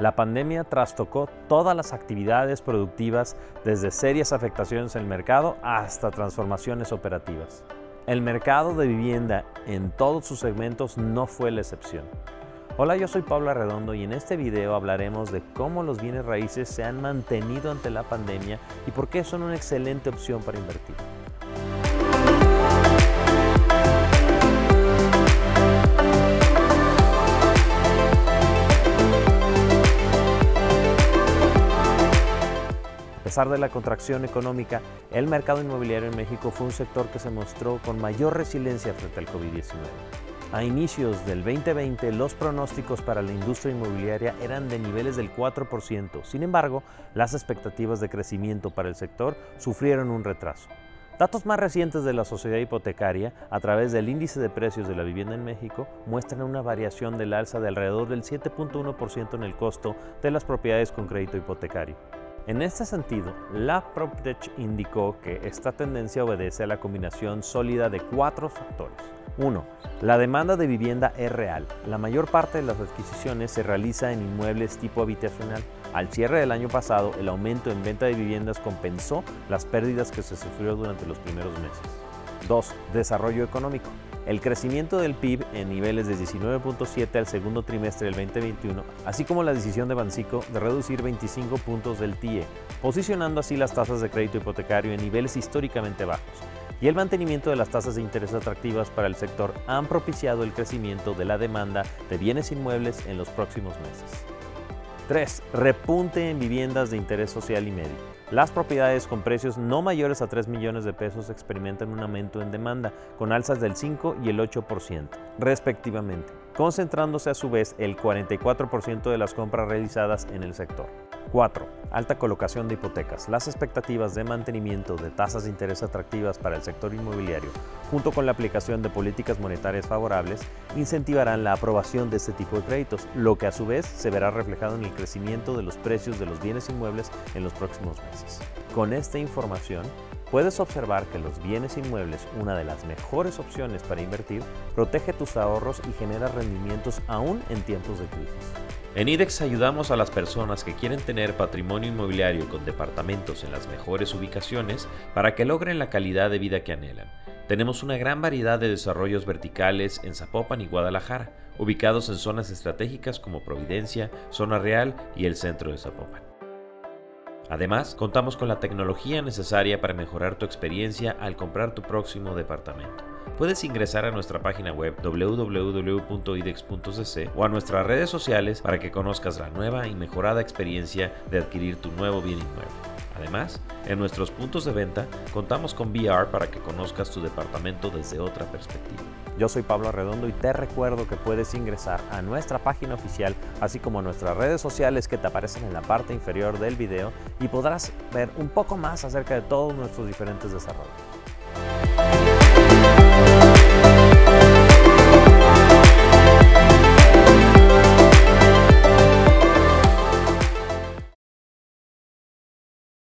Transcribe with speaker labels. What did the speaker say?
Speaker 1: La pandemia trastocó todas las actividades productivas, desde serias afectaciones en el mercado hasta transformaciones operativas. El mercado de vivienda en todos sus segmentos no fue la excepción. Hola, yo soy Pablo Arredondo y en este video hablaremos de cómo los bienes raíces se han mantenido ante la pandemia y por qué son una excelente opción para invertir. Pesar de la contracción económica, el mercado inmobiliario en México fue un sector que se mostró con mayor resiliencia frente al COVID-19. A inicios del 2020, los pronósticos para la industria inmobiliaria eran de niveles del 4%. Sin embargo, las expectativas de crecimiento para el sector sufrieron un retraso. Datos más recientes de la sociedad hipotecaria, a través del índice de precios de la vivienda en México, muestran una variación del alza de alrededor del 7.1% en el costo de las propiedades con crédito hipotecario. En este sentido, la PropTech indicó que esta tendencia obedece a la combinación sólida de cuatro factores. 1. La demanda de vivienda es real. La mayor parte de las adquisiciones se realiza en inmuebles tipo habitacional. Al cierre del año pasado, el aumento en venta de viviendas compensó las pérdidas que se sufrió durante los primeros meses. 2. Desarrollo económico. El crecimiento del PIB en niveles de 19.7 al segundo trimestre del 2021, así como la decisión de Bancico de reducir 25 puntos del TIE, posicionando así las tasas de crédito hipotecario en niveles históricamente bajos, y el mantenimiento de las tasas de interés atractivas para el sector han propiciado el crecimiento de la demanda de bienes inmuebles en los próximos meses. 3. Repunte en viviendas de interés social y medio. Las propiedades con precios no mayores a 3 millones de pesos experimentan un aumento en demanda, con alzas del 5 y el 8%, respectivamente, concentrándose a su vez el 44% de las compras realizadas en el sector. 4. Alta colocación de hipotecas. Las expectativas de mantenimiento de tasas de interés atractivas para el sector inmobiliario, junto con la aplicación de políticas monetarias favorables, incentivarán la aprobación de este tipo de créditos, lo que a su vez se verá reflejado en el crecimiento de los precios de los bienes inmuebles en los próximos meses. Con esta información, puedes observar que los bienes inmuebles, una de las mejores opciones para invertir, protege tus ahorros y genera rendimientos aún en tiempos de crisis. En IDEX ayudamos a las personas que quieren tener patrimonio inmobiliario con departamentos en las mejores ubicaciones para que logren la calidad de vida que anhelan. Tenemos una gran variedad de desarrollos verticales en Zapopan y Guadalajara, ubicados en zonas estratégicas como Providencia, Zona Real y el centro de Zapopan. Además, contamos con la tecnología necesaria para mejorar tu experiencia al comprar tu próximo departamento puedes ingresar a nuestra página web www.idex.cc o a nuestras redes sociales para que conozcas la nueva y mejorada experiencia de adquirir tu nuevo bien inmueble. Además, en nuestros puntos de venta contamos con VR para que conozcas tu departamento desde otra perspectiva. Yo soy Pablo Arredondo y te recuerdo que puedes ingresar a nuestra página oficial, así como a nuestras redes sociales que te aparecen en la parte inferior del video y podrás ver un poco más acerca de todos nuestros diferentes desarrollos.